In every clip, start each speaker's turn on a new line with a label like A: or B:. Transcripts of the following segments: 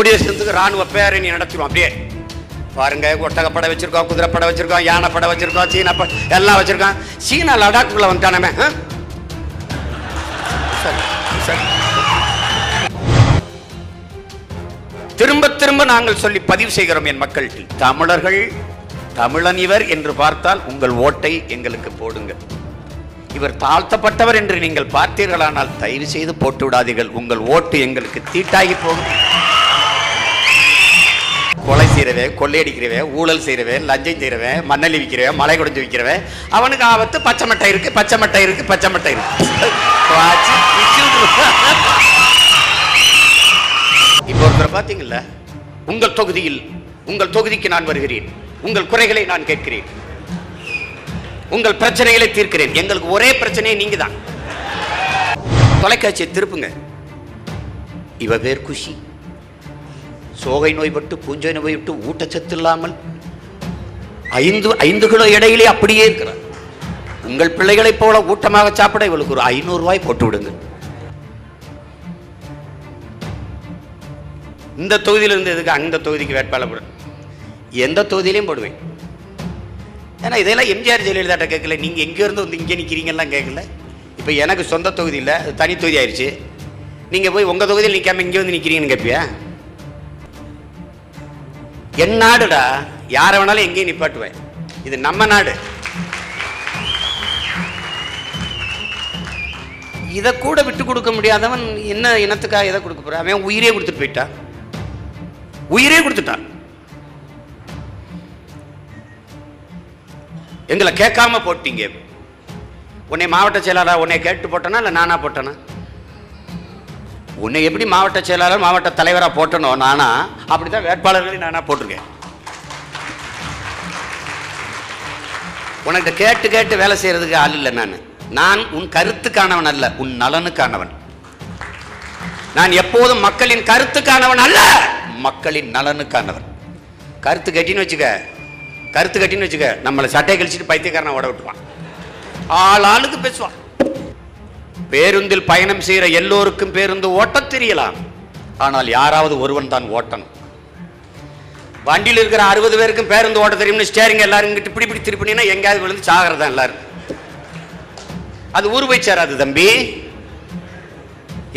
A: குடியரசுக்கு ராணுவ பேரணி நடத்திடும் அப்படியே. பாருங்க ஒட்டகப்படை வச்சிருக்கோம் குதிரைப்படை வச்சிருக்கோம் யானைப்படை வச்சிருக்கோம் சீனா படம் எல்லாம் வச்சிருக்கோம் சீனா லடாக்குள்ள வந்துட்டானமே திரும்ப திரும்ப நாங்கள் சொல்லி பதிவு செய்கிறோம் என் மக்கள் தமிழர்கள் தமிழன் இவர் என்று பார்த்தால் உங்கள் ஓட்டை எங்களுக்கு போடுங்கள். இவர் தாழ்த்தப்பட்டவர் என்று நீங்கள் பார்த்தீர்களானால் தயவு செய்து போட்டு விடாதீர்கள் உங்கள் ஓட்டு எங்களுக்கு தீட்டாகி போகும். கொலை செய்கிறவே கொள்ளையடிக்கிறவே ஊழல் செய்யறவே லஞ்சம் செய்கிறவே மண்ணலி விற்கிறவன் மலை குடிஞ்சு விற்கிறவே அவனுக்கு ஆபத்து பச்சை மட்டை இருக்கு பச்சை மட்டை இருக்கு பச்சை மட்டை இருக்கு. இப்போ ஒருத்தர் பார்த்தீங்கல்ல? உங்கள் தொகுதியில் உங்கள் தொகுதிக்கு நான் வருகிறேன். உங்கள் குறைகளை நான் கேட்கிறேன். உங்கள் பிரச்சனைகளை தீர்க்கிறேன். எங்களுக்கு ஒரே பிரச்சனையே நீங்க தான் தொலைக்காட்சியை திருப்புங்க. இவ பேர் குஷி. சோகை நோய்பட்டு பூஞ்சை நோய்பட்டு ஊட்டச்சத்து இல்லாமல் ஐந்து ஐந்து கிலோ இடையிலே அப்படியே இருக்கிறார். உங்கள் பிள்ளைகளைப் போல ஊட்டமாக சாப்பிட இவளுக்கு ஒரு ஐநூறு ரூபாய் போட்டு விடுங்க இந்த தொகுதியிலிருந்து எதுக்கு அந்த தொகுதிக்கு வேட்பாளர் எந்த தொகுதியிலையும் போடுவேன். ஏன்னா இதெல்லாம் எம்ஜிஆர் ஜெயலலிதாட்ட கேட்கல. நீங்கள் எங்கேருந்து வந்து இங்கே நிற்கிறீங்கலாம் கேட்கல. இப்போ எனக்கு சொந்த தொகுதி இல்லை அது தனி தொகுதி ஆயிடுச்சு நீங்கள் போய் உங்கள் தொகுதியில் நிற்காம இங்கே வந்து நிற்கிறீங்கன்னு கேட்பியா என் நாடுடா யாரை வேணாலும் எங்கேயும் நிப்பாட்டுவேன். இது நம்ம நாடு. இதை கூட விட்டு கொடுக்க முடியாதவன் என்ன இனத்துக்காக இதை கொடுக்க போறான்? அவன் உயிரே கொடுத்துட்டு போயிட்டான். உயிரே கொடுத்துட்டான். எங்களை கேட்காம போட்டீங்க. உன்னை மாவட்ட செயலாளர் உன்னை கேட்டு போட்டனா இல்லை நானாக போட்டேனா? உன்னை எப்படி மாவட்ட செயலாளர் மாவட்ட தலைவராக போட்டனோ நானா அப்படிதான் வேட்பாளர்களையும் நானாக போட்டிருக்கேன். உனக்கு கேட்டு கேட்டு வேலை செய்யறதுக்கு ஆள் இல்லை நான். நான் உன் கருத்துக்கானவன் அல்ல உன் நலனுக்கானவன். நான் எப்போதும் மக்களின் கருத்துக்கானவன் அல்ல மக்களின் நலனுக்கானவன். கருத்து கட்டின்னு வச்சுக்க கருத்து கட்டின்னு வச்சுக்க நம்மளை சட்டை கழிச்சிட்டு பைத்தியக்காரனை ஓட விட்டுவான் ஆள் ஆளுக்கு பேசுவான். பேருந்தில் பயணம் செய்கிற எல்லோருக்கும் பேருந்து ஓட்ட தெரியலாம். ஆனால் யாராவது ஒருவன் தான் ஓட்டணும். வண்டியில் இருக்கிற அறுபது பேருக்கும் பேருந்து ஓட்ட தெரியும்னு ஸ்டேரிங் எல்லாரும் கிட்ட இப்படி இப்படி திருப்பினீங்கன்னா எங்கேயாவது விழுந்து சாகிறதா எல்லாரும்? அது ஊர் போய் சேராது தம்பி.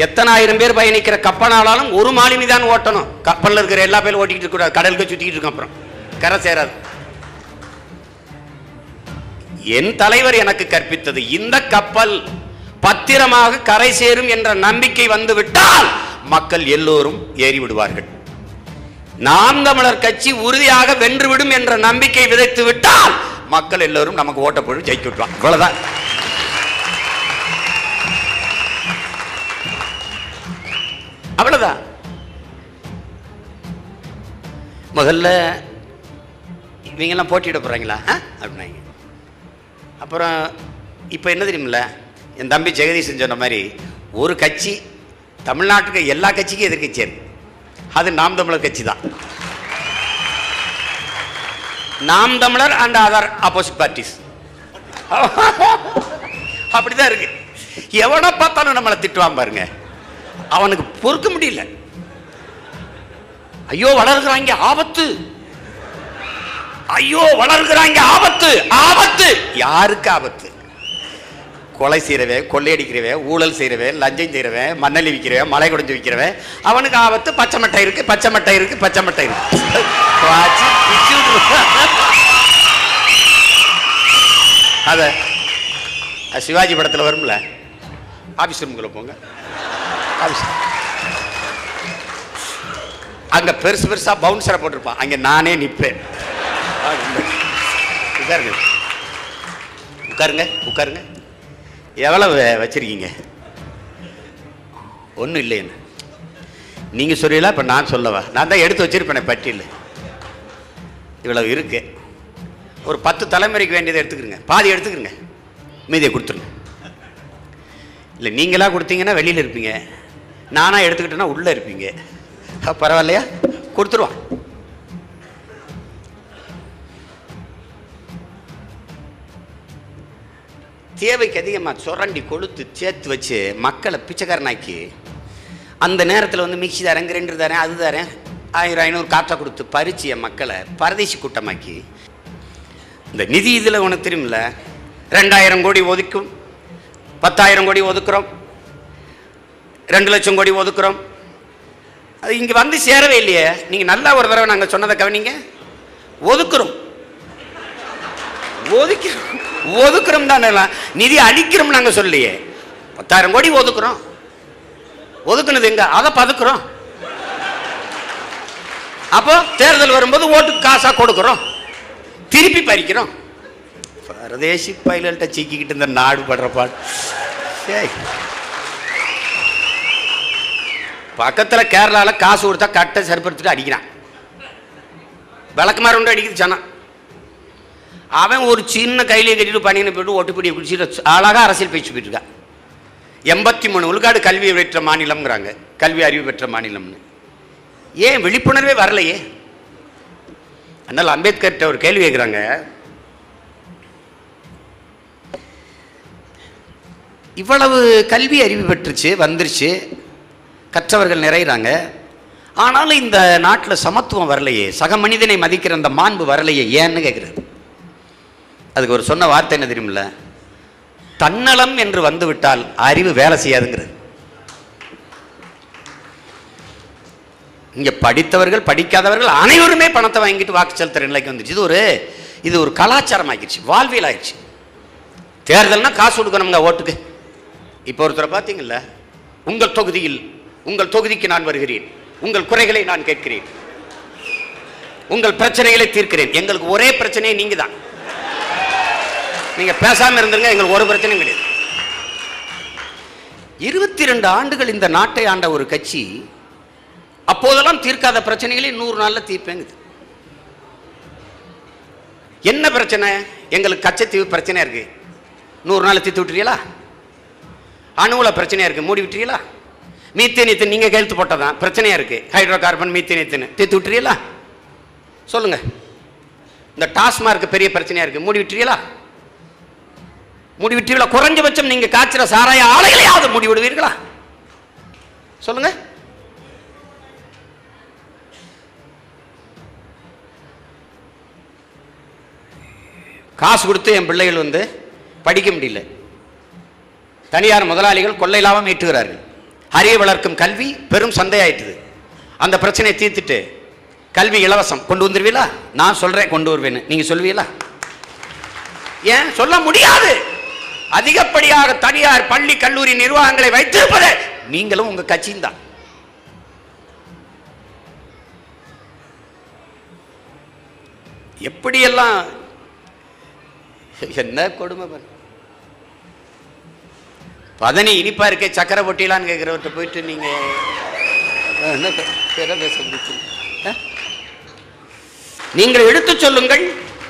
A: எத்தனாயிரம் பேர் பயணிக்கிற கப்பனாலும் ஒரு மாலுமி தான் ஓட்டணும். கப்பலில் இருக்கிற எல்லா பேரும் ஓட்டிக்கிட்டு இருக்கக்கூடாது. கடலுக்கு சுற்றிக்கிட்டு இருக்கோம் அப்புறம். கரை சேராது. என் தலைவர் எனக்கு கற்பித்தது. இந்த கப்பல் பத்திரமாக கரை சேரும் என்ற நம்பிக்கை வந்துவிட்டால் மக்கள் எல்லோரும் ஏறி விடுவார்கள் நாம் தமிழர் கட்சி உறுதியாக வென்றுவிடும் என்ற நம்பிக்கை விதைத்து விட்டால் மக்கள் எல்லோரும் நமக்கு ஓட்ட போட்டு ஜெயிக்க விட்டுவாங்க அவ்வளவுதான். அவ்வளவுதான். முதல்ல இவங்கெல்லாம் போட்டியிட போறாங்களா? ஆ? அப்படின்னாங்க. அப்புறம் இப்போ என்ன தெரியுமில்ல? என் தம்பி ஜெகதீஷன் சொன்ன மாதிரி ஒரு கட்சி தமிழ்நாட்டுக்கு எல்லா கட்சிக்கும் எதிர்க்கட்சி அது. நாம் தமிழர் கட்சி தான். நாம் தமிழர் அண்ட் அதர் ஆப்போசிட் பார்ட்டிஸ் அப்படிதான் இருக்கு. எவனை பார்த்தாலும் நம்மளை திட்டுவான் பாருங்க. அவனுக்கு பொறுக்க முடியல. ஐயோ வளர்கிறாங்க ஆபத்து. ஐயோ வளர்கிறாங்க. ஆபத்து ஆபத்து. யாருக்கு ஆபத்து? கொலை செய்கிறவே கொள்ளையடிக்கிறவே ஊழல் செய்கிறவே லஞ்சம் செய்கிறவே மண்ணலி விற்கிறவன் மலை குடிஞ்சு விற்கிறவன் அவனுக்கு ஆபத்து பச்சை மட்டை இருக்கு பச்சை மட்டை இருக்கு பச்சை மட்டை இருக்கு. அத சிவாஜி படத்தில் வரும்ல? ஆபீஸ் ரூமுக்குள்ள போங்க. ஆபீஸ் அங்கே பெருசு பெருசாக பவுன்சரை போட்டிருப்பான். அங்கே நானே நிற்பேன் உட்காருங்க. உட்காருங்க உட்காருங்க. எவ்வளவு வச்சுருக்கீங்க? ஒன்றும் இல்லைன்னு நீங்கள் சொல்லல இப்போ நான் சொல்லவா? நான் தான் எடுத்து வச்சிருப்பேனே பட்டியல். இவ்வளவு இருக்கு. ஒரு பத்து தலைமுறைக்கு வேண்டியதை எடுத்துக்கிறங்க. பாதி எடுத்துக்கிறங்க. மீதியை கொடுத்துருங்க. இல்லை நீங்களாக கொடுத்தீங்கன்னா வெளியில் இருப்பீங்க. நானாக எடுத்துக்கிட்டேன்னா உள்ளே இருப்பீங்க. பரவாயில்லையா? கொடுத்துருவான் தேவைக்கு அதிகமாக சுரண்டி கொளுத்து சேர்த்து வச்சு மக்களை பிச்சைக்காரனாக்கி அந்த நேரத்தில் வந்து மிக்சி தரேன் கிரைண்டர் தரேன் அது தரேன் ஆயிரம் ஐநூறு காற்றை கொடுத்து பறிச்சு என் மக்களை பரதேசி கூட்டமாக்கி. இந்த நிதி இதில் உனக்கு தெரியுமில்ல ரெண்டாயிரம் கோடி ஒதுக்கும் பத்தாயிரம் கோடி ஒதுக்குறோம் ரெண்டு லட்சம் கோடி ஒதுக்குறோம். அது இங்கே வந்து சேரவே இல்லையே. நீங்கள் நல்லா ஒரு தடவை நாங்கள் சொன்னதை கவனிங்க. ஒதுக்குறோம். ஒதுக்கிறோம். ஒதுக்குறோம் தானே நிதி அளிக்கிறோம் நாங்கள் சொல்லியே பத்தாயிரம் கோடி ஒதுக்குறோம். ஒதுக்குனது எங்க? அதை பதுக்குறோம். அப்போ தேர்தல் வரும்போது ஓட்டுக்கு காசா கொடுக்குறோம். திருப்பி பறிக்கிறோம். பரதேசி பயில்கள்ட்ட சிக்கிக்கிட்டு இந்த நாடு படுற பாடு. சரி பக்கத்தில் கேரளாவில் காசு கொடுத்தா கட்டை சரிப்படுத்திட்டு அடிக்கிறான். விளக்குமாறு ஒன்று அடிக்குது சனம் அவன் ஒரு சின்ன கையிலே கட்டிட்டு பணியினை போயிட்டு ஒட்டுப்பிடியை குடிச்சிட்டு அழகாக அரசியல் பேச்சு போயிட்டுருக்கான் எண்பத்தி மூணு விழுக்காடு கல்வி பெற்ற மாநிலம்ங்கிறாங்க. கல்வி அறிவு பெற்ற மாநிலம்னு. ஏன் விழிப்புணர்வே வரலையே? அதனால் அம்பேத்கர்கிட்ட ஒரு கேள்வி கேட்குறாங்க. இவ்வளவு கல்வி அறிவு பெற்றுச்சு வந்துருச்சு. கற்றவர்கள் நிறையிறாங்க. ஆனாலும் இந்த நாட்டில் சமத்துவம் வரலையே? சக மனிதனை மதிக்கிற அந்த மாண்பு வரலையே? ஏன்னு கேட்குறாரு. அதுக்கு ஒரு சொன்ன வார்த்தை என்ன தெரியுமில்ல? தன்னலம் என்று வந்துவிட்டால் அறிவு வேலை செய்யாதுங்கிறது. இங்க படித்தவர்கள் படிக்காதவர்கள் அனைவருமே பணத்தை வாங்கிட்டு வாக்கு செலுத்த நிலைக்கு வந்துச்சு இது ஒரு இது ஒரு கலாச்சாரம் ஆகிடுச்சு வாழ்வியல் ஆயிடுச்சு தேர்தல்னா காசு கொடுக்கணுங்க ஓட்டுக்கு. இப்போ ஒருத்தரை பார்த்தீங்கல்ல உங்கள் தொகுதியில் உங்கள் தொகுதிக்கு நான் வருகிறேன் உங்கள் குறைகளை நான் கேட்கிறேன் உங்கள் பிரச்சனைகளை தீர்க்கிறேன். எங்களுக்கு ஒரே பிரச்சனையே நீங்க தான் நீங்கள் பேசாமல் இருந்துருங்க எங்களுக்கு ஒரு பிரச்சனையும் கிடையாது. இருபத்தி ரெண்டு ஆண்டுகள் இந்த நாட்டை ஆண்ட ஒரு கட்சி அப்போதெல்லாம் தீர்க்காத பிரச்சனைகளையும் நூறு நாளில் தீர்ப்பேங்குது. என்ன பிரச்சனை? எங்களுக்கு கச்சத்தீவு பிரச்சனையாக இருக்கு. நூறு நாள் தீர்த்து விட்டுறீங்களா? அணுவில் பிரச்சனையாக இருக்கு. மூடி விட்டுறீங்களா? மீத்தேனியத்தின் நீங்க கையெழுத்து போட்டதான் பிரச்சனையாக இருக்குது ஹைட்ரோ கார்பன் மீத்தேனியத்தின் தீர்த்து விட்டுறீங்களா? சொல்லுங்கள் இந்த டாஸ்மார்க் பெரிய பிரச்சனையாக இருக்கு. மூடி விட்டுறீங்களா? மூடி குறைஞ்சபட்சம் நீங்க காய்ச்சிற சாராய ஆலைகளையாவது மூடி விடுவீர்களா சொல்லுங்க. காசு கொடுத்து என் பிள்ளைகள் வந்து படிக்க முடியல. தனியார் முதலாளிகள் கொள்ளை லாபம் ஈட்டுகிறார்கள். அறிய வளர்க்கும் கல்வி பெரும் சந்தையாயிட்டுது. அந்த பிரச்சனையை தீர்த்துட்டு கல்வி இலவசம் கொண்டு வந்துருவீங்களா நான் சொல்றேன் கொண்டு வருவேன்னு. நீங்க சொல்லுவீங்களா ஏன்? சொல்ல முடியாது. அதிகப்படியாக தனியார் பள்ளி கல்லூரி நிர்வாகங்களை வைத்திருப்பது நீங்களும் உங்க கட்சியும் தான். எப்படியெல்லாம் என்ன கொடுமை பாரு. பதனி இனிப்பா இருக்கே சக்கரை பொட்டிலான்னு கேட்குறவர்கிட்ட போயிட்டு நீங்க என்ன நீங்கள் எடுத்துச் சொல்லுங்கள்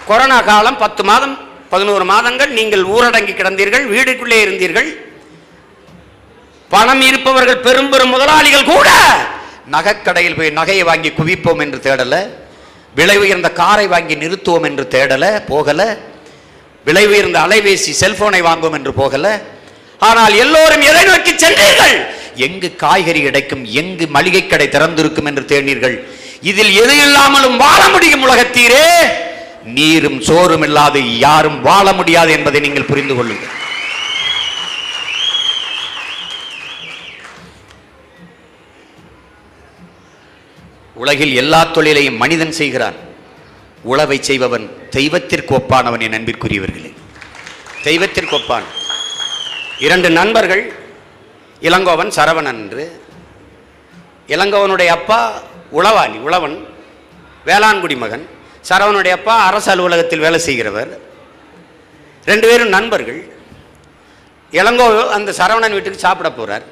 A: கொரோனா காலம் பத்து மாதம் பதினோரு மாதங்கள் நீங்கள் ஊரடங்கி கிடந்தீர்கள் வீடுக்குள்ளே இருந்தீர்கள். பணம் இருப்பவர்கள் பெரும் பெரும் முதலாளிகள் கூட நகைக்கடையில் போய் நகையை வாங்கி குவிப்போம் என்று தேடல. விலை உயர்ந்த காரை வாங்கி நிறுத்துவோம் என்று தேடல போகல. விலை உயர்ந்த அலைபேசி செல்போனை வாங்குவோம் என்று போகல. ஆனால் எல்லோரும் எதை நோக்கி சென்றீர்கள்? எங்கு காய்கறி கிடைக்கும் எங்கு மளிகை கடை திறந்திருக்கும் என்று தேடினீர்கள். இதில் எது இல்லாமலும் வாழ முடியும் உலகத்தீரே. நீரும் சோறும் இல்லாது யாரும் வாழ முடியாது என்பதை நீங்கள் புரிந்து கொள்ளுங்கள். உலகில் எல்லா தொழிலையும் மனிதன் செய்கிறான். உழவை செய்பவன் தெய்வத்திற்கு ஒப்பானவன் என் அன்பிற்குரியவர்களே. தெய்வத்திற்கு ஒப்பான். இரண்டு நண்பர்கள் இளங்கோவன் சரவணன் என்று. இளங்கோவனுடைய அப்பா உழவாளி உழவன் வேளாண்குடி மகன். சரவனுடைய அப்பா அரசு அலுவலகத்தில் வேலை செய்கிறவர். ரெண்டு பேரும் நண்பர்கள். இளங்கோ அந்த சரவணன் வீட்டுக்கு சாப்பிட போகிறார்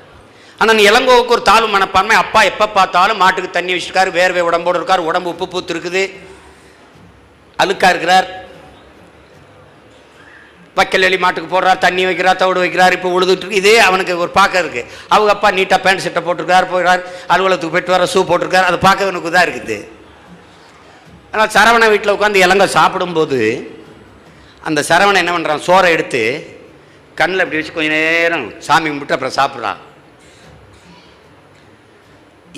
A: ஆனால் இளங்கோவுக்கு ஒரு தாழ்வு மனப்பான்மை. அப்பா எப்போ பார்த்தாலும் மாட்டுக்கு தண்ணி வச்சுருக்காரு வேர்வை உடம்போடு இருக்கார் உடம்பு உப்பு பூத்து இருக்குது அழுக்கா இருக்கிறார். வக்கல் எலி மாட்டுக்கு போடுறார் தண்ணி வைக்கிறார் தவிடு வைக்கிறார். இப்போ உழுதுட்டு இதே அவனுக்கு ஒரு பார்க்க இருக்குது அவங்க அப்பா நீட்டாக பேண்ட் சட்டை போட்டிருக்கார் போகிறார் அலுவலகத்துக்கு போயிட்டு வர ஷூ போட்டிருக்கார். அது பார்க்க இவனுக்கு தான் இருக்குது. ஆனால் சரவண வீட்டில் உட்காந்து இலங்க சாப்பிடும்போது அந்த சரவணன் என்ன பண்ணுறான் சோறை எடுத்து கண்ணில் இப்படி வச்சு கொஞ்ச நேரம் சாமி கும்பிட்டு அப்புறம் சாப்பிட்றான்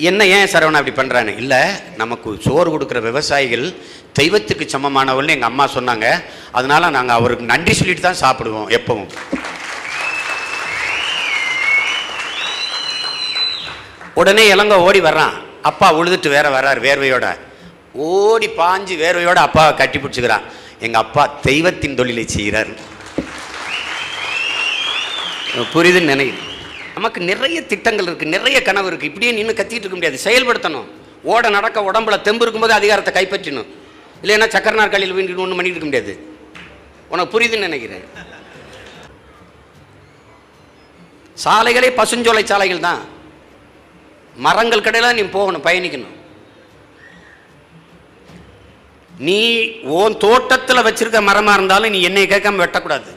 A: என்ன ஏன் சரவணன் அப்படி பண்ணுறானு இல்லை நமக்கு சோறு கொடுக்குற விவசாயிகள் தெய்வத்துக்கு சமமானவள்னு எங்கள் அம்மா சொன்னாங்க. அதனால் நாங்கள் அவருக்கு நன்றி சொல்லிட்டு தான் சாப்பிடுவோம் எப்பவும். உடனே இலங்கை ஓடி வர்றான். அப்பா உழுதுட்டு வேற வர்றார் வேர்வையோட. ஓடி பாஞ்சு வேர்வையோட அப்பாவை கட்டி பிடிச்சிக்கிறான். எங்க அப்பா தெய்வத்தின் தொழிலை செய்கிறார் புரியுதுன்னு நினைக்கிறேன். நமக்கு நிறைய திட்டங்கள் இருக்கு நிறைய கனவு இருக்கு. இப்படியே நின்று கத்திட்டு இருக்க முடியாது. செயல்படுத்தணும். ஓட நடக்க உடம்புல தெம்பு இருக்கும்போது அதிகாரத்தை கைப்பற்றணும். இல்லைன்னா சக்கர நாற்காலியில் வீண்டு ஒன்றும் பண்ணிட்டு இருக்க முடியாது. உனக்கு புரியுதுன்னு நினைக்கிறேன். சாலைகளே பசுஞ்சோலை சாலைகள் தான். மரங்கள் கடையில் நீ போகணும் பயணிக்கணும். நீ உன் தோட்டத்தில் வச்சிருக்க மரமாக இருந்தாலும் நீ என்னை கேட்காம வெட்டக்கூடாது.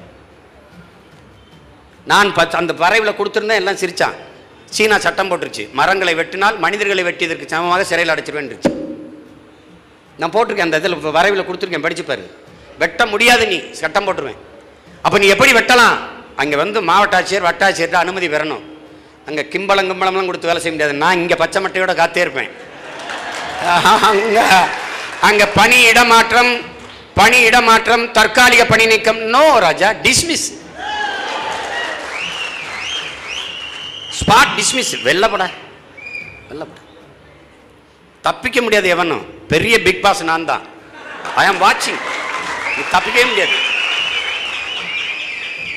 A: நான் அந்த வரைவில் கொடுத்துருந்தேன் எல்லாம் சிரிச்சான். சீனா சட்டம் போட்டுருச்சு. மரங்களை வெட்டினால் மனிதர்களை வெட்டியதற்கு சமமாக சிறையில் அடைச்சிருவேன்ருச்சு நான் போட்டிருக்கேன் அந்த இதில் வரைவில் கொடுத்துருக்கேன் படிச்சு பாரு. வெட்ட முடியாது நீ சட்டம் போட்டுருவேன். அப்போ நீ எப்படி வெட்டலாம்? அங்கே வந்து மாவட்ட ஆட்சியர் வட்டாட்சியர்கிட்ட அனுமதி பெறணும். அங்கே கிம்பளம் கிம்பளம்லாம் கொடுத்து வேலை செய்ய முடியாது. நான் இங்கே பச்சை மட்டையோட காத்தே இருப்பேன். அங்கே. அங்க பணி இடமாற்றம் பணி இடமாற்றம் தற்காலிக பணி நீக்கம். No Raja dismiss spot dismiss வெள்ளப்பட வெள்ளப்பட தப்பிக்க முடியாது எவனும். பெரிய பிக் பாஸ் நான் தான் ஐ ஆம் வாட்சிங் தப்பிக்கவே முடியாது.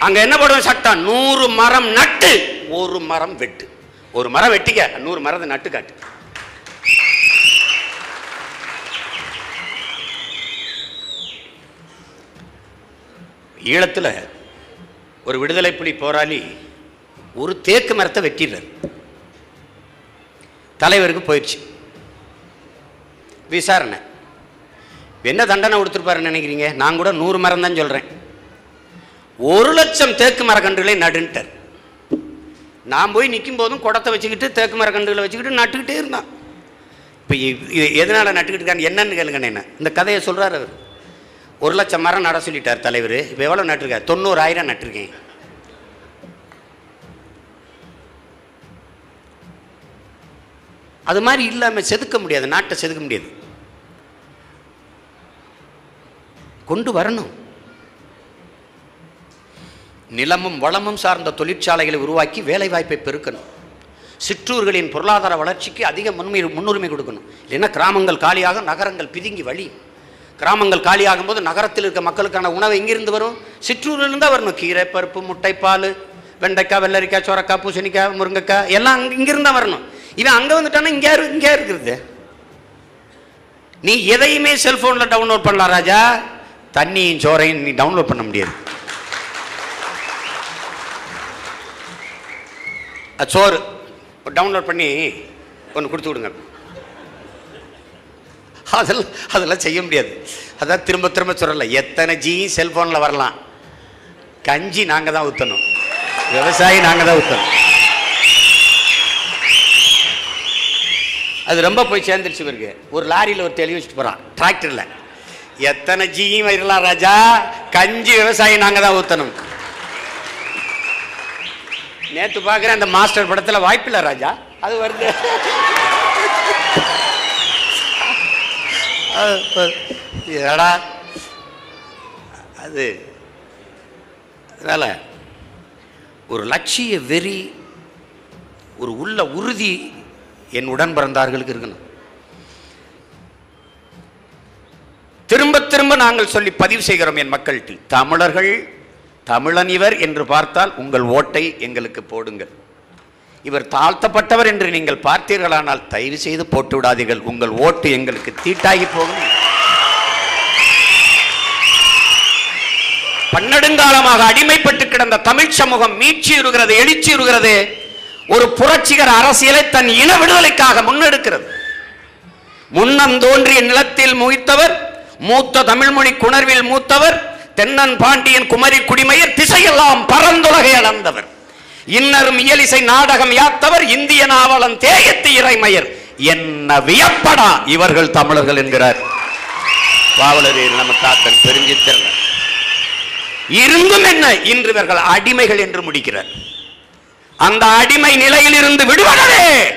A: அங்க என்ன போடுவோம் சட்டம் நூறு மரம் நட்டு. ஒரு மரம் வெட்டு. ஒரு மரம் வெட்டிக்க. நூறு மரத்தை நட்டு காட்டு. ஈழத்தில் ஒரு விடுதலை புலி போராளி ஒரு தேக்கு மரத்தை வெட்டிடுறார். தலைவருக்கு போயிடுச்சு. விசாரணை. என்ன தண்டனை கொடுத்துருப்பாருன்னு நினைக்கிறீங்க? நான் கூட நூறு மரம் தான் சொல்கிறேன் ஒரு லட்சம் தேக்கு மரக்கன்றுகளை நடுன்ட்டார். நான் போய் நிற்கும் போதும் குடத்தை வச்சுக்கிட்டு தேக்கு மரக்கன்றுகளை வச்சுக்கிட்டு நட்டுக்கிட்டே இருந்தான். இப்போ எதனால் நட்டுக்கிட்டு இருக்கான்னு என்னன்னு கேளுங்க என்ன? இந்த கதையை சொல்கிறார் அவர். ஒரு லட்சம் மரம் நட சொல்லிட்டார் தலைவர். இப்போ எவ்வளோ நட்டிருக்கார்? தொண்ணூறாயிரம் நட்டிருக்கேன். அது மாதிரி இல்லாமல் செதுக்க முடியாது. நாட்டை செதுக்க முடியாது. கொண்டு வரணும். நிலமும் வளமும் சார்ந்த தொழிற்சாலைகளை உருவாக்கி வேலைவாய்ப்பை பெருக்கணும். சிற்றூர்களின் பொருளாதார வளர்ச்சிக்கு அதிக முன்மை முன்னுரிமை கொடுக்கணும். இல்லைன்னா கிராமங்கள் காலியாக நகரங்கள் பிதுங்கி வழி கிராமங்கள் காலியாகும் போது நகரத்தில் இருக்க மக்களுக்கான உணவு எங்கிருந்து வரும்? சிற்றூரிலிருந்து தான் வரணும். கீரை பருப்பு முட்டை பால் வெண்டைக்காய் வெள்ளரிக்காய் சொரக்காய் பூசணிக்காய் முருங்கைக்காய் எல்லாம் அங்கே இங்கிருந்து தான் வரணும். இவன் அங்கே வந்துட்டானா இங்கே இங்கே இருக்கிறது? நீ எதையுமே செல்போனில் டவுன்லோட் பண்ணலாம் ராஜா. தண்ணியும் சோறையும் நீ டவுன்லோட் பண்ண முடியாது. அது சோறு டவுன்லோட் பண்ணி ஒன்று கொடுத்து விடுங்க. அதெல்லாம் அதெல்லாம் செய்ய முடியாது. அதான் திரும்ப திரும்ப சொல்லல. எத்தனை ஜி செல்போனில் வரலாம்? கஞ்சி நாங்கள் தான் ஊற்றணும் விவசாயி நாங்கள் தான் ஊற்றணும் அது ரொம்ப போய் சேர்ந்துருச்சு பிறகு ஒரு லாரியில் ஒரு தெளிவு வச்சுட்டு போகிறான் டிராக்டரில். எத்தனை ஜியும் வரலாம் ராஜா? கஞ்சி விவசாயி நாங்கள் தான் ஊற்றணும் நேற்று பார்க்குறேன் அந்த மாஸ்டர் படத்தில் வாய்ப்பில்லை ராஜா. அது வருது. ஏடா அது அதனால் ஒரு லட்சிய வெறி ஒரு உள்ள உறுதி என் உடன் பிறந்தார்களுக்கு இருக்கணும். திரும்ப திரும்ப நாங்கள் சொல்லி பதிவு செய்கிறோம் என் மக்கள்கிட்ட. தமிழர்கள் தமிழன் இவர் என்று பார்த்தால் உங்கள் ஓட்டை எங்களுக்கு போடுங்கள். இவர் தாழ்த்தப்பட்டவர் என்று நீங்கள் பார்த்தீர்களானால் தயவு செய்து போட்டு விடாதீர்கள். உங்கள் ஓட்டு எங்களுக்கு தீட்டாகி போகும். பன்னெடுங்காலமாக அடிமைப்பட்டு கிடந்த தமிழ் சமூகம் மீட்சி இருக்கிறது எழுச்சி இருக்கிறது ஒரு புரட்சிகர அரசியலை தன் இன விடுதலைக்காக முன்னெடுக்கிறது. முன்னம் தோன்றிய நிலத்தில் முகித்தவர் மூத்த தமிழ்மொழி குணர்வில் மூத்தவர் தென்னன் பாண்டியன் குமரி குடிமையர் திசையெல்லாம் பரந்துலகை அளந்தவர். இன்னரும் இயலிசை நாடகம் யாத்தவர் இந்திய நாவலன் தேயத்து இறைமையர். என்ன வியப்படா இவர்கள் தமிழர்கள் என்கிறார். பாவலரீர் நமக்காத்தன் பெருஞ்சித்திரன். இருந்தும் என்ன இன்று இவர்கள் அடிமைகள் என்று முடிக்கிறார். அந்த அடிமை நிலையில் இருந்து விடுபடவே!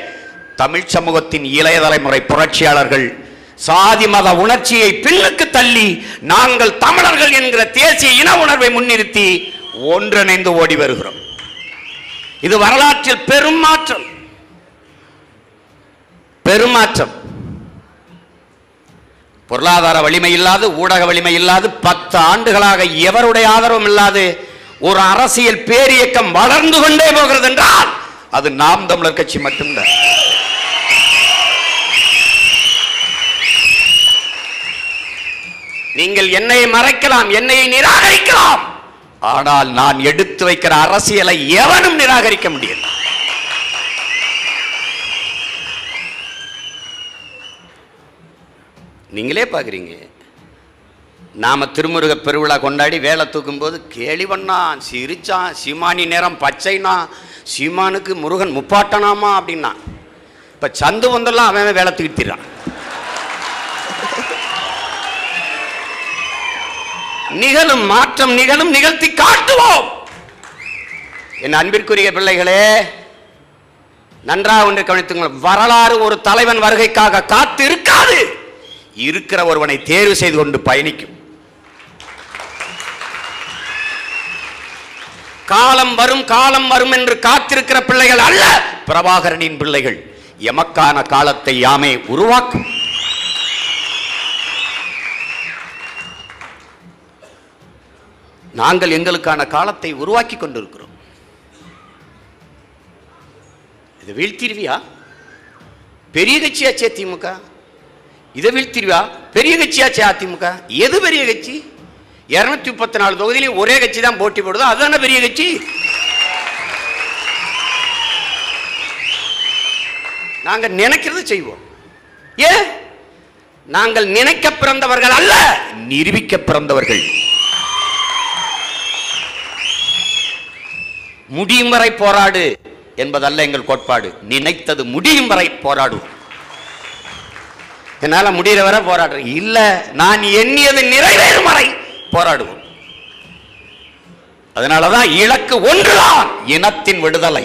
A: தமிழ் சமூகத்தின் இளைய தலைமுறை புரட்சியாளர்கள் சாதி மத உணர்ச்சியை பின்னுக்கு தள்ளி நாங்கள் தமிழர்கள் என்கிற தேசிய இன உணர்வை முன்னிறுத்தி ஒன்றிணைந்து ஓடி வருகிறோம். இது வரலாற்றில் பெரும் மாற்றம். பெருமாற்றம் பொருளாதார வலிமை இல்லாது ஊடக வலிமை இல்லாது பத்து ஆண்டுகளாக எவருடைய ஆதரவும் இல்லாது ஒரு அரசியல் பேரியக்கம் வளர்ந்து கொண்டே போகிறது என்றால் அது நாம் தமிழர் கட்சி மட்டும்தான் நீங்கள் என்னை மறைக்கலாம் என்னை நிராகரிக்கலாம். ஆனால் நான் எடுத்து வைக்கிற அரசியலை எவனும் நிராகரிக்க முடியாது நீங்களே பார்க்குறீங்க. நாம திருமுருக பெருவிழா கொண்டாடி வேலை தூக்கும்போது கேலி பண்ணான் சிரிச்சான் சீமானி நேரம் பச்சைனா சீமானுக்கு முருகன் முப்பாட்டனாமா அப்படின்னா. இப்போ சந்து வந்தெல்லாம் அவன் வேலை தூக்கிட்டான் நிகழும் மாற்றம் நிகழும் நிகழ்த்தி காட்டுவோம். என் அன்பிற்குரிய பிள்ளைகளே நன்றாக ஒன்று கவனித்துங்கள் வரலாறு ஒரு தலைவன் வருகைக்காக காத்து இருக்காது இருக்கிற ஒருவனை தேர்வு செய்து கொண்டு பயணிக்கும். காலம் வரும் காலம் வரும் என்று காத்திருக்கிற பிள்ளைகள் அல்ல பிரபாகரனின் பிள்ளைகள். எமக்கான காலத்தை யாமே உருவாக்கும். நாங்கள் எங்களுக்கான காலத்தை உருவாக்கி கொண்டிருக்கிறோம். இதை வீழ்த்திருவியா பெரிய கட்சியாச்சே திமுக? இதை வீழ்த்திருவியா பெரிய கட்சியாச்சே அதிமுக? எது பெரிய கட்சி? இருநூத்தி முப்பத்தி நாலு தொகுதியிலையும் ஒரே கட்சி தான் போட்டி போடுதோ அதுதானே பெரிய கட்சி? நாங்கள் நினைக்கிறது செய்வோம். ஏன்? நாங்கள் நினைக்க பிறந்தவர்கள் அல்ல நிரூபிக்க பிறந்தவர்கள். முடியும் வரை போராடு என்பதல்ல எங்கள் கோட்பாடு. நினைத்தது முடியும் வரை போராடுவோம் என்னால முடிகிற வரை போராடுறேன் இல்ல நான் எண்ணியது நிறைவேறும் வரை போராடுவோம். அதனாலதான் இலக்கு ஒன்றுதான் இனத்தின் விடுதலை.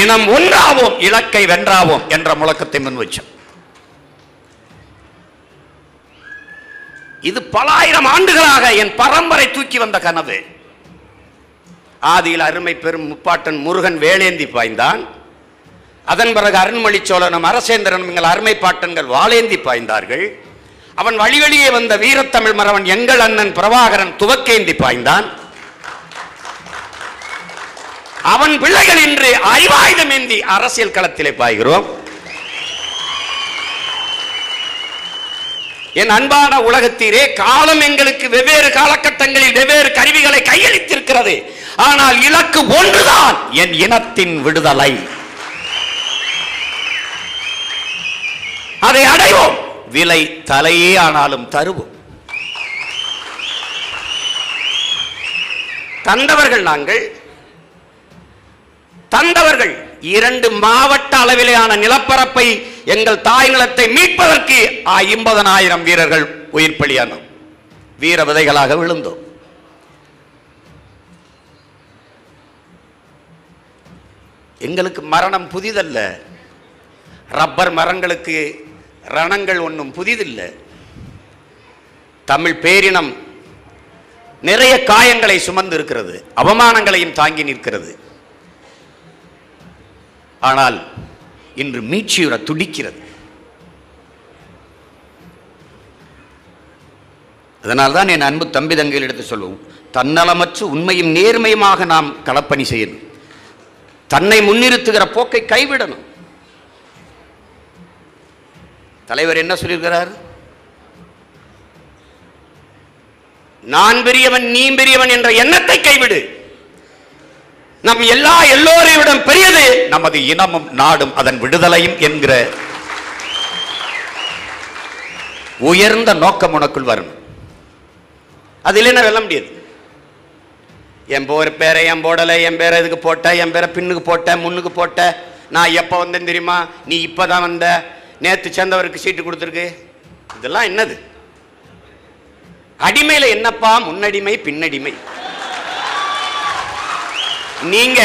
A: இனம் ஒன்றாவோம் இலக்கை வென்றாவோம் என்ற முழக்கத்தை முன் வச்சோம். இது பல ஆயிரம் ஆண்டுகளாக என் பரம்பரை தூக்கி வந்த கனவு. ஆதியில் அருமை பெரும் முப்பாட்டன் முருகன் வேலேந்தி பாய்ந்தான். அதன் பிறகு அருண்மொழி சோழனும் அரசேந்திரனும் எங்கள் அருமை பாட்டன்கள் வாளேந்தி பாய்ந்தார்கள். அவன் வழி வழியே வந்த வீரத்தமிழ் மறவன் எங்கள் அண்ணன் பிரபாகரன் துவக்கேந்தி பாய்ந்தான். அவன் பிள்ளைகள் இன்று அறிவாயுதம் ஏந்தி அரசியல் களத்திலே பாய்கிறோம். என் அன்பான உலகத்தீரே காலம் எங்களுக்கு வெவ்வேறு காலகட்டங்களில் வெவ்வேறு கருவிகளை கையளித்திருக்கிறது. ஆனால் இலக்கு ஒன்றுதான் என் இனத்தின் விடுதலை. அதை அடைவோம். விலை தலையே ஆனாலும் தருவோம். தந்தவர்கள் நாங்கள் தந்தவர்கள் இரண்டு மாவட்ட அளவிலான நிலப்பரப்பை எங்கள் தாய் நிலத்தை மீட்பதற்கு ஐம்பதனாயிரம் வீரர்கள் உயிர் பலியானோம் வீர விதைகளாக விழுந்தோம். எங்களுக்கு மரணம் புதிதல்ல. ரப்பர் மரங்களுக்கு ரணங்கள் ஒன்றும் புதிதில்லை. தமிழ் பேரினம் நிறைய காயங்களை சுமந்து இருக்கிறது அவமானங்களையும் தாங்கி நிற்கிறது. ஆனால் இன்று மீட்சியுற துடிக்கிறது. அதனால்தான் என் அன்பு தம்பி தங்கையில் எடுத்து சொல்லுவோம் தன்னலமற்று உண்மையும் நேர்மையுமாக நாம் களப்பணி செய்யணும். தன்னை முன்னிறுத்துகிற போக்கை கைவிடணும். தலைவர் என்ன சொல்லியிருக்கிறார்? நான் பெரியவன் நீ பெரியவன் என்ற எண்ணத்தை கைவிடு. நம் எல்லா எல்லோரையும் பெரியது நமது இனமும் நாடும் அதன் விடுதலையும் என்கிற உயர்ந்த நோக்கம் உனக்குள் வரும். அது இல்லைன்னா வெல்ல முடியாது. என் போர் பேரை என் போடலை என் பேரை இதுக்கு போட்ட என் பேரை பின்னுக்கு போட்ட முன்னுக்கு போட்ட. நான் எப்போ வந்தேன் தெரியுமா? நீ இப்போ தான் வந்த. நேற்று சேர்ந்தவருக்கு சீட்டு கொடுத்துருக்கு. இதெல்லாம் என்னது? அடிமையில் என்னப்பா முன்னடிமை பின்னடிமை? நீங்க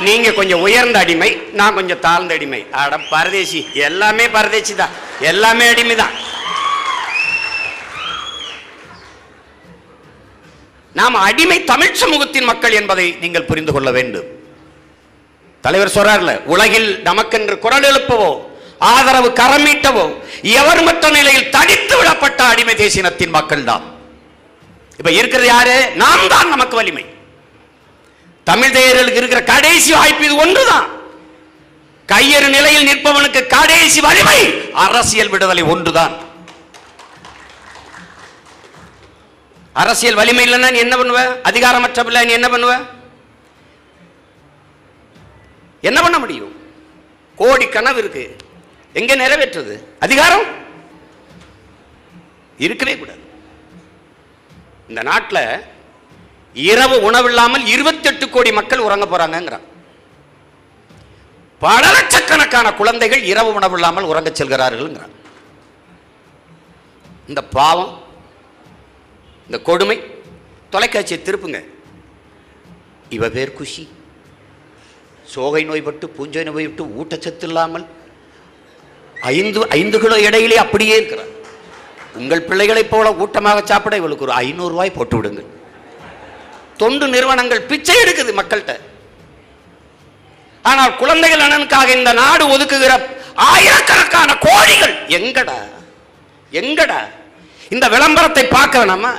A: நீங்க கொஞ்சம் உயர்ந்த அடிமை நான் கொஞ்சம் தாழ்ந்த அடிமை. அட பரதேசி எல்லாமே பரதேசி தான் எல்லாமே அடிமை தான் நாம் அடிமை தமிழ் சமூகத்தின் மக்கள் என்பதை நீங்கள் புரிந்து கொள்ள வேண்டும். தலைவர் சொல்றாருல உலகில் நமக்கென்று குரல் எழுப்பவோ ஆதரவு கரமீட்டவோ எவர் மற்ற நிலையில் தடித்து விடப்பட்ட அடிமை தேசினத்தின் மக்கள் தான் இப்ப இருக்கிறது யாரு? நாம் தான் நமக்கு வலிமை. தமிழ் தேயர்களுக்கு இருக்கிற கடைசி வாய்ப்பு இது ஒன்றுதான். கையறு நிலையில் நிற்பவனுக்கு கடைசி வலிமை அரசியல் விடுதலை ஒன்றுதான். அரசியல் வலிமை இல்லைன்னா நீ என்ன பண்ணுவ? அதிகாரமற்ற பிள்ளை நீ என்ன பண்ணுவ? என்ன பண்ண முடியும்? கோடி கனவு இருக்கு. எங்க நிறைவேற்றுறது அதிகாரம்? இருக்கவே கூடாது. இந்த நாட்டில் இரவு உணவில்லாமல் இருபத்தெட்டு கோடி மக்கள் உறங்க போறாங்கிறான் பல லட்சக்கணக்கான குழந்தைகள் இரவு உணவில்லாமல் உறங்க செல்கிறார்கள்ங்கிறான். இந்த பாவம் இந்த கொடுமை தொலைக்காட்சியை திருப்புங்க. இவ பேர் குஷி. சோகை நோய்பட்டு பூஞ்சை நோய்பட்டு ஊட்டச்சத்து இல்லாமல் ஐந்து ஐந்து கிலோ இடையிலே அப்படியே இருக்கிறார் உங்கள் பிள்ளைகளைப் போல ஊட்டமாக சாப்பிட இவளுக்கு ஒரு ஐநூறுரூவாய் போட்டு விடுங்கள். தொண்டு நிறுவனங்கள் பிச்சை எடுக்குது மக்கள்கிட்ட. ஆனால் குழந்தைகள் நலனுக்காக இந்த நாடு ஒதுக்குகிற ஆயிரக்கணக்கான கோழிகள் எங்கடா? எங்கடா? இந்த விளம்பரத்தை பார்க்க வேணாமா?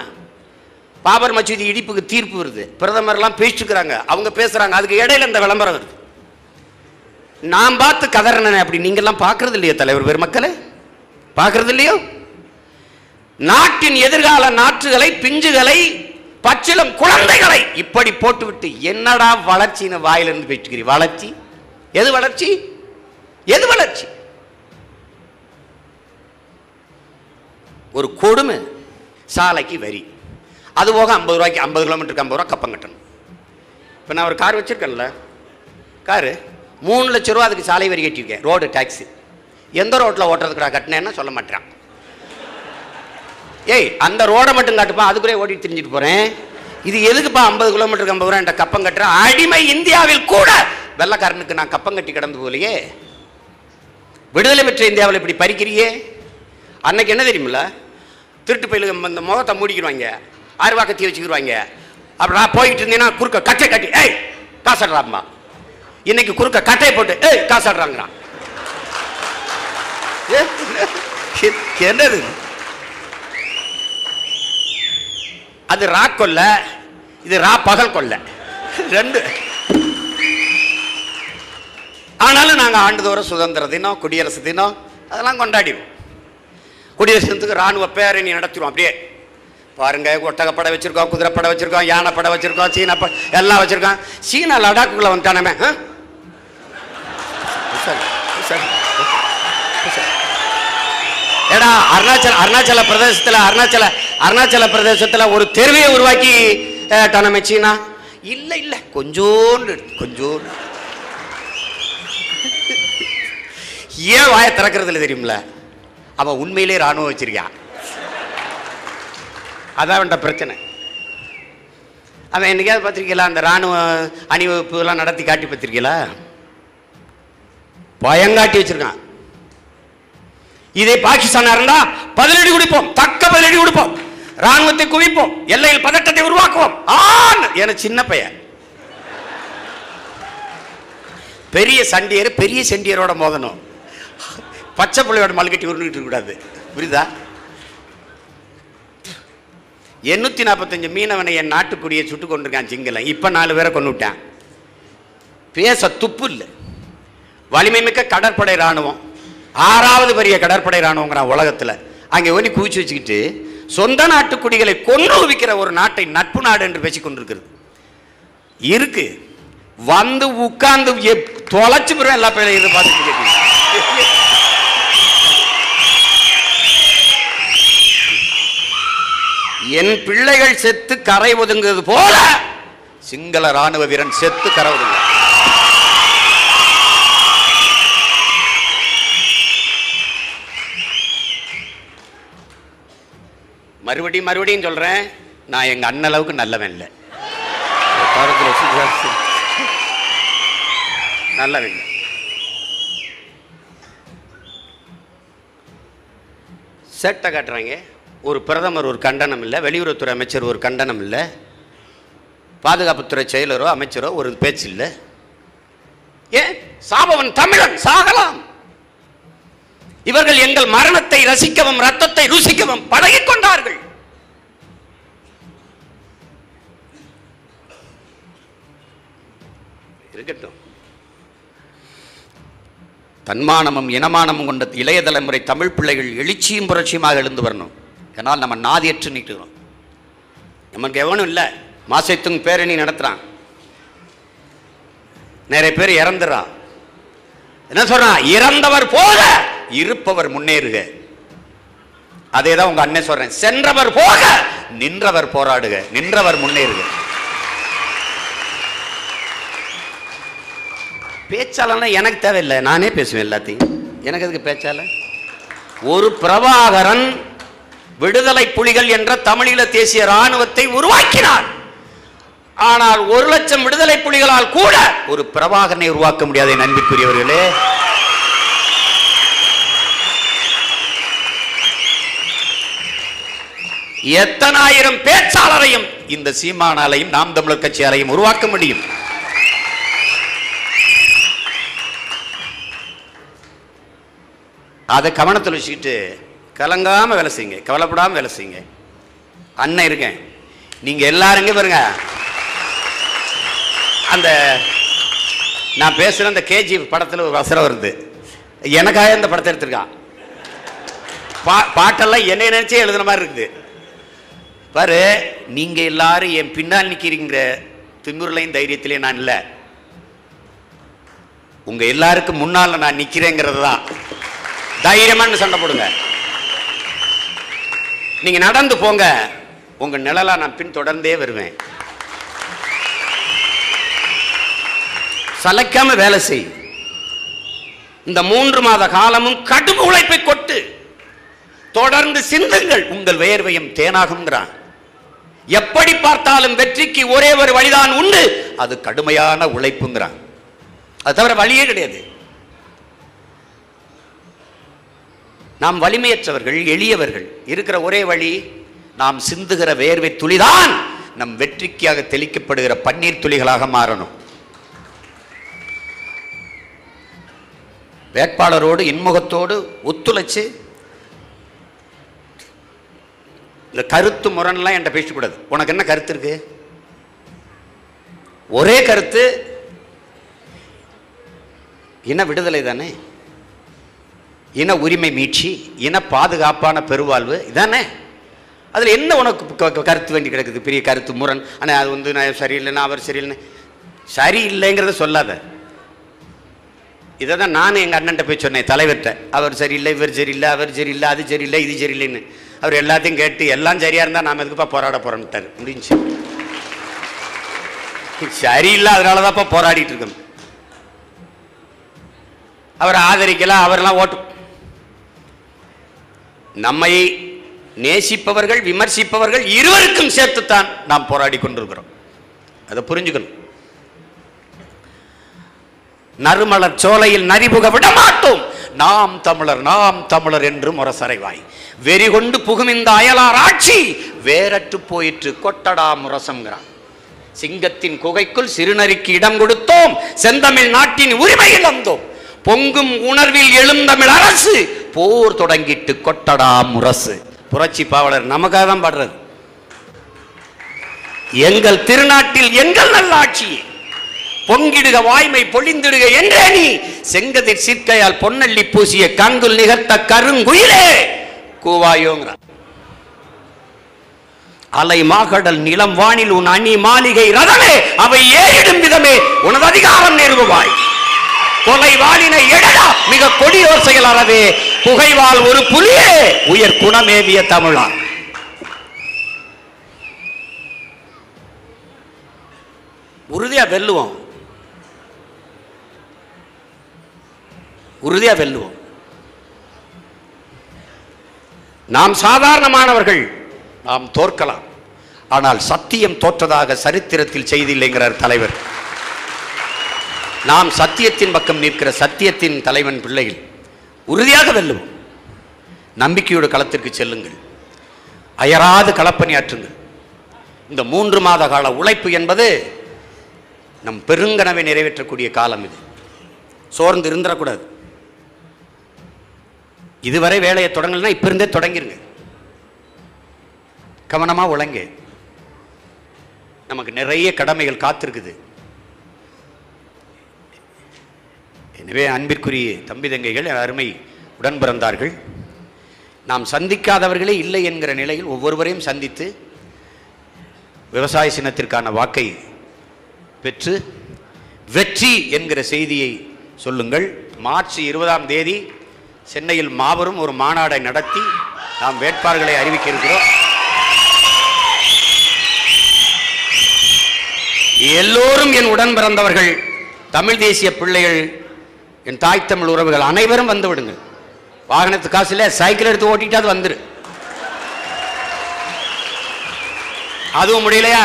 A: பாபர் மசூதி இடிப்புக்கு தீர்ப்பு வருது. பிரதமர்லாம் பேசிட்டுக்கிறாங்க அவங்க பேசுறாங்க. அதுக்கு இடையில இந்த விளம்பரம் வருது. நான் பார்த்து கதறனே அப்படி. நீங்கெல்லாம் பார்க்கறது இல்லையோ தலைவர் பெருமக்களே? பார்க்கறது இல்லையோ நாட்டின் எதிர்கால நாற்றுகளை பிஞ்சுகளை பச்சிலும் குழந்தைகளை இப்படி போட்டுவிட்டு என்னடா வளர்ச்சின்னு வாயிலிருந்து பேச்சுக்கிறீ? வளர்ச்சி? எது வளர்ச்சி? எது வளர்ச்சி? ஒரு கொடுமை. சாலைக்கு வரி. அது போக ஐம்பது ரூபாய்க்கு ஐம்பது கிலோமீட்டருக்கு ஐம்பது ரூபா கப்பம் கட்டணும். இப்போ நான் ஒரு கார் வச்சுருக்கேன்ல. காரு? மூணு லட்ச ரூபா அதுக்கு சாலை வரி கட்டியிருக்கேன். ரோடு டேக்ஸி எந்த ரோட்டில் ஓட்டுறதுக்கு நான் கட்டினேன்னா சொல்ல மாட்டேறான். ஏய் அந்த ரோடை மட்டும் காட்டுப்பா அதுக்குள்ளே ஓடி தெரிஞ்சுட்டு போகிறேன் இது எதுக்குப்பா ஐம்பது கிலோமீட்டருக்கு ஐம்பது ரூபா என்ற கப்பம் கட்டுறேன் அடிமை இந்தியாவில் கூட! வெள்ளக்காரனுக்கு நான் கப்பம் கட்டி கிடந்து போலையே. விடுதலை பெற்ற இந்தியாவில் இப்படி பறிக்கிறியே? அன்னைக்கு என்ன தெரியுமில்ல? திருட்டு பயிலுக்கு இந்த முகத்தை மூடிக்கிடுவாங்க ஆறுவா கத்தி வச்சுக்கிடுவாங்க அப்படி நான் போய்கிட்டு இருந்தேன்னா குறுக்க கட்டை கட்டி ஏய் காசாடுறாம்மா. இன்னைக்கு குறுக்க கட்டையை போட்டு ஏய் காசாடுறாங்கிறான். ஏ, என்னது? அது ரா கொல்ல இது ரா பகல் கொல்ல. ரெண்டு. ஆனாலும் நாங்கள் ஆண்டுதோறும் சுதந்திர தினம் குடியரசு தினம் அதெல்லாம் கொண்டாடிடுவோம். குடியரசு தினத்துக்கு ராணுவ பேரணி நடத்திடுவோம் அப்படியே. பாருங்க ஒட்டகப்படை வச்சிருக்கோம் குதிரைப்படை வச்சிருக்கோம் யானைப்படை வச்சிருக்கோம் சீனா படம் எல்லாம் வச்சிருக்கோம். சீனா லடாக்குள்ளே வந்துட்டானமே ஆ? சரி, சரி. ஏடா அருணாச்சல அருணாச்சல பிரதேசத்துல அருணாச்சல அருணாச்சல பிரதேசத்துல ஒரு தெருவையை உருவாக்கி அஹ், டானமே இல்லை இல்ல இல்ல. கொஞ்சோண்டு கொஞ்சோண்டு. ஏன் வாயை திறக்கிறது இல்லை தெரியுமில? அவன் உண்மையிலே ராணுவம் வச்சிருக்கான் அதான் அவன்கிட்ட பிரச்சனை. அவன் என்னைக்காவது பார்த்திருக்கீங்களா? அந்த ராணுவ அணிவகுப்பு எல்லாம் நடத்தி காட்டி பார்த்திருக்கீங்களா? பயங்காட்டி வச்சிருக்கான். இதே பாகிஸ்தானா இருந்தா பதிலடி கொடுப்போம் தக்க பதிலடி கொடுப்போம். ராணுவத்தை குவிப்போம் எல்லையில் பதட்டத்தை உருவாக்குவோம். ஆன்! என சின்ன பையன். பெரிய சண்டியர் பெரிய செண்டியரோட மோதணும் பச்சை பிள்ளையோட மல்கட்டி உருண்டுகிட்டு இருக்கக்கூடாது. புரியுதா? எண்ணூத்தி நாற்பத்தஞ்சு மீனவனை என் நாட்டுக்குடியை சுட்டு கொண்டிருக்கான் சிங்களம் இப்ப நாலு பேரை கொண்டு விட்டான். பேச துப்பு இல்லை. வலிமை மிக்க கடற்படை ராணுவம் ஆறாவது பெரிய கடற்படை ராணுவங்கிறான் உலகத்துல அங்கே ஒலி குவிச்சு வச்சுக்கிட்டு சொந்த நாட்டு குடிகளை கொன்று குவிக்கிற ஒரு நாட்டை நட்பு நாடு என்று பேசிக்கொண்டிருக்கிறது இருக்கு. வந்து உட்கார்ந்து எப்- தொலைச்சு பிறகு எல்லா பேரையும் இதை பார்த்துட்டு என் பிள்ளைகள் செத்து கரை ஒதுங்குவது போல சிங்கள ராணுவ வீரன் செத்து கரை ஒதுங்க மறுபடியும் மறுபடியும் சொல்றேன். நான் எங்க அண்ணன் அளவுக்கு நல்லவன் இல்லை. நல்லா வைங்க சேட்டை காட்டுறாங்க. ஒரு பிரதமர் ஒரு கண்டனம் இல்லை. வெளியுறவுத்துறை அமைச்சர் ஒரு கண்டனம் இல்லை. பாதுகாப்புத்துறை செயலரோ அமைச்சரோ ஒரு பேச்சு இல்லை. ஏன்? சாபவன் தமிழன் சாகலாம். இவர்கள் எங்கள் மரணத்தை ரசிக்கவும் ரத்தத்தை ருசிக்கவும் பழகி கொண்டார்கள் இருக்கட்டும். தன்மானமும் இனமானமும் கொண்ட இளைய தலைமுறை தமிழ் பிள்ளைகள் எழுச்சியும் புரட்சியுமாக எழுந்து வரணும். ஏன்னால் நம்ம நாதியற்று நீட்டுகிறோம். நமக்கு எவனும் இல்லை. மாசத்துங்க பேரணி நடத்துறான். நிறைய பேர் இறந்துறான் என்ன சொல்றான்? இறந்தவர் போல இருப்பவர் முன்னேறுக. அதே தான் உங்க அண்ணன் சொல்றேன். சென்றவர் போக நின்றவர் போராடுக. நின்றவர் முன்னேறுக. பேச்சாளர்னா எனக்கு தேவையில்லை. நானே பேசுவேன் எல்லாத்தையும். எனக்கு எதுக்கு பேச்சாளர்? ஒரு பிரபாகரன் விடுதலை புலிகள் என்ற தமிழீழ தேசிய ராணுவத்தை உருவாக்கினார். ஆனால் ஒரு லட்சம் விடுதலை புலிகளால் கூட ஒரு பிரபாகரனை உருவாக்க முடியாத என் எத்தனாயிரம் பேச்சாளரையும் இந்த சீமானாலையும் நாம் தமிழர் கட்சியாலையும் உருவாக்க முடியும். அதை கவனத்தில் வச்சுக்கிட்டு கலங்காம வேலை செய்யுங்க. கவலைப்படாம வேலை செய்யுங்க. அண்ணன் இருக்கேன். நீங்க எல்லாருங்க பாருங்க. அந்த நான் பேசுற அந்த கேஜி படத்தில் ஒரு வசரம் வருது. எனக்காக இந்த படத்தை எடுத்திருக்கான். பா பாட்டெல்லாம் என்னை நினைச்சே எழுதுன மாதிரி இருக்குது. பாரு நீங்க எல்லாரும் என் பின்னால் நிக்கிறீங்க திமிர்லையும் தைரியத்திலையும் நான் இல்லை. உங்க எல்லாருக்கும் முன்னால நான் நிக்கிறேங்கிறது தான். தைரியமானு சண்டை போடுங்க. நீங்க நடந்து போங்க உங்க நிழலா நான் பின் தொடர்ந்தே வருவேன். சலைக்காம வேலை செய். இந்த மூன்று மாத காலமும் கடும் உழைப்பை கொட்டு. தொடர்ந்து சிந்துங்கள் உங்கள் வேர்வையும் தேனாகுங்கிறான் எப்படி பார்த்தாலும் வெற்றிக்கு ஒரே ஒரு வழிதான் உண்டு. அது கடுமையான உழைப்புங்கிறான் அது தவிர வழியே கிடையாது. நாம் வலிமையற்றவர்கள் எளியவர்கள். இருக்கிற ஒரே வழி நாம் சிந்துகிற வேர்வை துளிதான். நம் வெற்றிக்காக தெளிக்கப்படுகிற பன்னீர் துளிகளாக மாறணும். வேட்பாளரோடு இன்முகத்தோடு ஒத்துழைச்சு இந்த கருத்து முரண்லாம் என்கிட்ட பேசக்கூடாது. உனக்கு என்ன கருத்து இருக்கு? ஒரே கருத்து இன விடுதலை தானே? இன உரிமை மீட்சி இன பாதுகாப்பான பெருவாழ்வு இதானே? அதில் என்ன உனக்கு க- கருத்து வேண்டி கிடக்குது பெரிய கருத்து முரண்? ஆனால் அது வந்து நான் சரியில்லைன்னா அவர் சரியில்லைன்னு சரியில்லைங்கிறத சொல்லாத. இதை தான் நானும் எங்கள் அண்ணன்ட்ட போய் சொன்னேன் தலைவர்கிட்ட. அவர் சரியில்லை இவர் சரியில்லை அவர் சரியில்லை அது சரியில்லை இது சரியில்லைன்னு. அவர் எல்லாத்தையும் கேட்டு எல்லாம் சரியாக இருந்தால் நாம் எதுக்குப்பா போராட போகிறோம்ட்டார் முடிஞ்சு. சரியில்லை அதனால தான்ப்பா போராடிட்டு இருக்கோம். அவரை ஆதரிக்கலாம் அவரெல்லாம் ஓட்டு. நம்மை நேசிப்பவர்கள் விமர்சிப்பவர்கள் இருவருக்கும் சேர்த்துத்தான் நாம் போராடி கொண்டிருக்கிறோம். அதை புரிஞ்சுக்கணும். நறுமலர் சோலையில் நரிபுக விட மாட்டோம். நாம் தமிழர் நாம் தமிழர் என்று முரசறைவாய். வெறி கொண்டு புகும் இந்த அயலார் ஆட்சி வேறற்று போயிற்று கொட்டடா முரசங்கிறான் சிங்கத்தின் குகைக்குள் சிறுநரிக்கு இடம் கொடுத்தோம் செந்தமிழ் நாட்டின் உரிமை இழந்தோம். பொங்கும் உணர்வில் எழுந்தமிழ் அரசு போர் தொடங்கிட்டு கொட்டடா முரசு. புரட்சி பாவலர் நமக்காக தான் பாடுறது. எங்கள் திருநாட்டில் எங்கள் நல்லாட்சி பொங்கிடுக வாய்மை பொழிந்திடுக என்றே நீ. செங்கதிர் சிற்கையால் பொன்னள்ளி பூசிய கங்குல் நிகர்த்த கருங்குயிலே. கூவாயோங்கிறார் அலை மாகடல் நிலம் வானில் உன் அணி மாளிகை ரதமே. அவை ஏறிடும் விதமே. உனது அதிகாரம் நிறுவுவாய் கொலை வாளினை எழடா மிக கொடியோர் செயல் அறவே. புகைவால் ஒரு புலியே. உயர் குணமேவிய தமிழா. உறுதியா வெல்லுவோம். உறுதியாக வெல்லுவோம். நாம் சாதாரணமானவர்கள் நாம் தோற்கலாம். ஆனால் சத்தியம் தோற்றதாக சரித்திரத்தில் செய்தில்லைங்கிறார் தலைவர். நாம் சத்தியத்தின் பக்கம் நிற்கிற சத்தியத்தின் தலைவன் பிள்ளைகள் உறுதியாக வெல்லுவோம். நம்பிக்கையோடு களத்திற்கு செல்லுங்கள். அயராது களப்பணியாற்றுங்கள் இந்த மூன்று மாத கால உழைப்பு என்பது நம் பெருங்கனவை நிறைவேற்றக்கூடிய காலம் இது. சோர்ந்து இருந்துடக்கூடாது. இதுவரை வேலையை தொடங்கலைன்னா இப்போ இருந்தே தொடங்கிருங்க. கவனமாக உழங்கு. நமக்கு நிறைய கடமைகள் காத்திருக்குது. எனவே அன்பிற்குரிய தம்பி தங்கைகள் அருமை உடன் பிறந்தார்கள் நாம் சந்திக்காதவர்களே இல்லை என்கிற நிலையில் ஒவ்வொருவரையும் சந்தித்து விவசாய சின்னத்திற்கான வாக்கை பெற்று வெற்றி என்கிற செய்தியை சொல்லுங்கள். மார்ச் இருபதாம் தேதி சென்னையில் மாபெரும் ஒரு மாநாடை நடத்தி நாம் வேட்பாளர்களை அறிவிக்க இருக்கிறோம் எல்லோரும் என் உடன் பிறந்தவர்கள் தமிழ் தேசிய பிள்ளைகள் என் தாய் தமிழ் உறவுகள் அனைவரும் வந்து விடுங்கள். வாகனத்து காசு இல்லை சைக்கிள் எடுத்து ஓட்டிட்டாது வந்துரு. அதுவும் முடியலையா?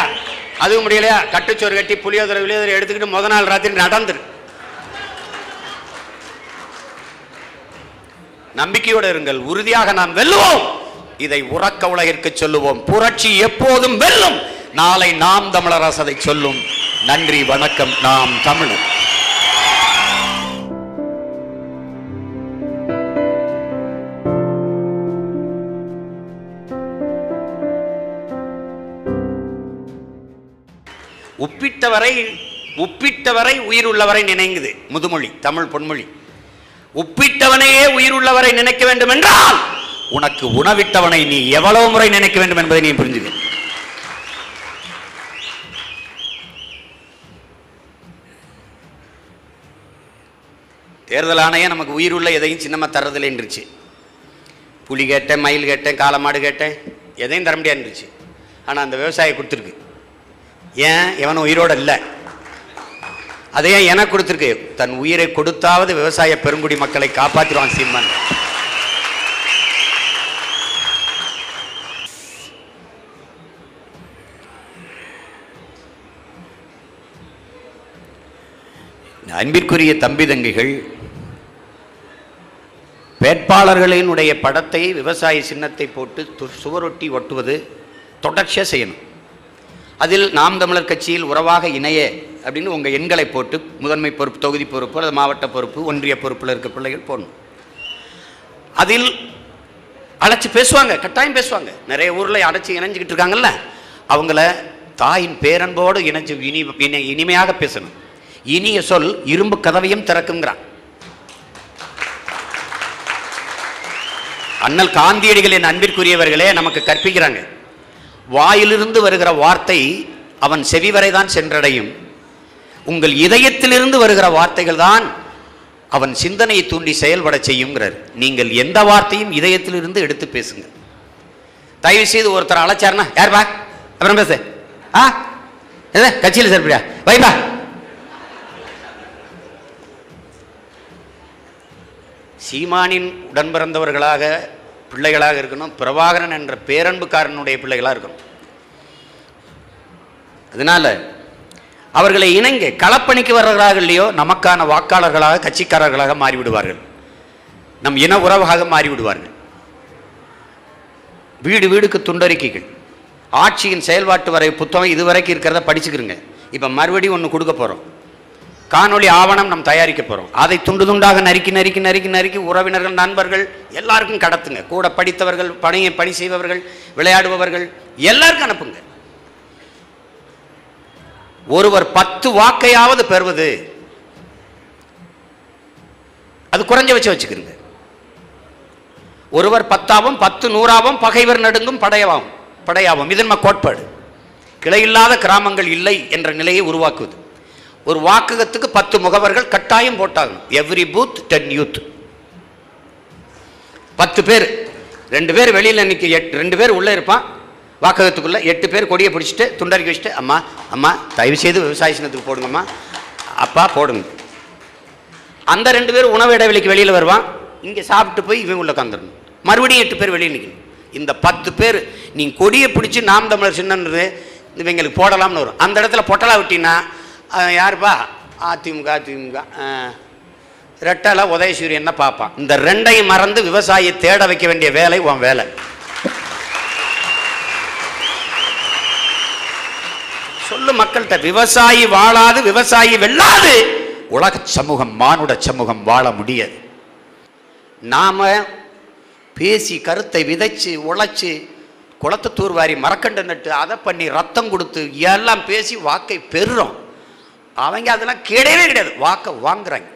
A: அதுவும் முடியலையா? கட்டுச்சோறு கட்டி புளியோதரை விளியோதரை எடுத்துக்கிட்டு முத நாள் ராத்திரி நடந்துரு. நம்பிக்கையோடு இருங்கள் உறுதியாக நாம் வெல்லுவோம். இதை உறக்க உலகிற்கு சொல்லுவோம். புரட்சி எப்போதும் வெல்லும். நாளை நாம் தமிழரசு அதை சொல்லும். நன்றி வணக்கம். நாம் தமிழர். உப்பிட்டவரை உப்பிட்டவரை உயிர் உள்ளவரை நினைங்குது. முதுமொழி தமிழ் பொன்மொழி. உப்பிட்டவனையே உயிர் உள்ளவரை நினைக்க வேண்டும் என்றால் உனக்கு உணவிட்டவனை நீ எவ்வளவு முறை நினைக்க வேண்டும் என்பதை நீ புரிஞ்சுக்க. தேர்தல் ஆணையம் நமக்கு உயிர் உள்ள எதையும் சின்னமா தர்றதில்லைன்றுச்சு புலி கேட்டேன் மயில் கேட்டேன் காலமாடு கேட்டேன் எதையும் தர முடியாதுன்றுச்சு. ஆனால் அந்த விவசாயி கொடுத்துருக்கு. ஏன்? எவனும் உயிரோட இல்லை. அதையே எனக்கு கொடுத்துருக்கு? தன் உயிரை கொடுத்தாவது விவசாய பெருங்குடி மக்களை காப்பாற்றிடுவான் சீமான். அன்பிற்குரிய தம்பி தங்கிகள் வேட்பாளர்களினுடைய படத்தை விவசாய சின்னத்தை போட்டு சுவரொட்டி ஒட்டுவது தொடர்ச்சியாக செய்யணும். அதில் நாம் தமிழர் கட்சியில் உறவாக இணைய அப்படின்னு உங்கள் எண்களை போட்டு முதன்மை பொறுப்பு தொகுதி பொறுப்பு அல்லது மாவட்ட பொறுப்பு ஒன்றிய பொறுப்பில் இருக்க பிள்ளைகள் போடணும். அதில் அழைச்சி பேசுவாங்க கட்டாயம் பேசுவாங்க. நிறைய ஊரில் அடைச்சி இணைஞ்சிக்கிட்டு இருக்காங்கல்ல அவங்கள தாயின் பேரன்போடு இணைஞ்சு இனி இனி- இனிமையாக பேசணும். இனிய சொல் இரும்பு கதவையும் திறக்குங்கிறான் அண்ணல் காந்தியடிகளின் அன்பிற்குரியவர்களே நமக்கு கற்பிக்கிறாங்க. வாயிலிருந்து வருகிற வார்த்தை அவன் செவி வரைதான் சென்றடையும். உங்கள் இதயத்திலிருந்து வருகிற வார்த்தைகள் தான் அவன் சிந்தனையை தூண்டி செயல்பட செய்யுங்கிறார். நீங்கள் எந்த வார்த்தையும் இதயத்திலிருந்து எடுத்து பேசுங்க. தயவு செய்து ஒருத்தர் அழைச்சாருன்னா யார் பா? அப்புறம் பேசு. ஆ? என்ன? கட்சியில் சேர்ப்பியா? வைப்பா சீமானின் உடன் பிறந்தவர்களாக பிள்ளைகளாக இருக்கணும் பிரபாகரன் என்ற பேரன்புக்காரனுடைய பிள்ளைகளாக இருக்கணும். அதனால அவர்களை இணங்க களப்பணிக்கு வர்றவர்களாக இல்லையோ நமக்கான வாக்காளர்களாக கட்சிக்காரர்களாக மாறிவிடுவார்கள். நம் இன உறவாக மாறிவிடுவார்கள். வீடு வீடுக்கு துண்டறிக்கைகள். ஆட்சியின் செயல்பாட்டு வரை புத்தகம் இதுவரைக்கும் இருக்கிறத படிச்சுக்கிறங்க இப்போ மறுபடியும் ஒன்று கொடுக்க போகிறோம் காணொளி ஆவணம் நம் தயாரிக்க போகிறோம் அதை துண்டு துண்டாக நறுக்கி நறுக்கி நறுக்கி நறுக்கி உறவினர்கள் நண்பர்கள் எல்லாருக்கும் கடத்துங்க. கூட படித்தவர்கள் பணியை பணி செய்பவர்கள் விளையாடுபவர்கள் எல்லாருக்கும் அனுப்புங்க. ஒருவர் பத்து வாக்கையாவது பெறுவது. அது குறைஞ்ச வச்சு வச்சுக்கிறங்க ஒருவர் பத்தாவும் பத்து நூறாவும் பகைவர் நடுங்கும் படையாவும் படையாவும் இது நம்ம கோட்பாடு. கிளையில்லாத கிராமங்கள் இல்லை என்ற நிலையை உருவாக்குவது. ஒரு வாக்ககத்துக்கு பத்து முகவர்கள் கட்டாயம் போட்டாகணும். எவ்ரி பூத் டென் யூத் பத்து பேர். ரெண்டு பேர் வெளியில் நிற்க எட் ரெண்டு பேர் உள்ளே இருப்பான். வாக்ககத்துக்குள்ளே எட்டு பேர் கொடியை பிடிச்சிட்டு துண்டறிக்கி வச்சுட்டு அம்மா அம்மா தயவு செய்து விவசாய சின்னத்துக்கு போடுங்கம்மா. அப்பா போடுங்க. அந்த ரெண்டு பேர் உணவு இடைவெளிக்கு வெளியில் வருவான். இங்கே சாப்பிட்டு போய் இவன் உள்ள உட்காந்துடணும் மறுபடியும் எட்டு பேர் வெளியே நிற்கணும் இந்த பத்து பேர் நீ கொடியை பிடிச்சி நாம் தமிழர் சின்னன்றது இவங்களுக்கு போடலாம்னு வரும். அந்த இடத்துல பொட்டலா விட்டினா யாருப்பா? அதிமுக அதிமுக. ஆ. ரெட்டலை உதயசூரியன் பார்ப்பான். இந்த ரெண்டையும் மறந்து விவசாயியை தேட வைக்க வேண்டிய வேலை உன் வேலை. சொல்லு மக்கள்கிட்ட விவசாயி வாழாது விவசாயி வெல்லாது. உலக சமூகம் மானுட சமூகம் வாழ முடியாது. நாம் பேசி கருத்தை விதைச்சு உழைச்சி குளத்தை தூர்வாரி மரக்கண்டு நட்டு அதை பண்ணி ரத்தம் கொடுத்து எல்லாம் பேசி வாக்கை பெறுறோம். அவங்க அதெல்லாம் கிடையவே கிடையாது. வாக்கை வாங்குறாங்க.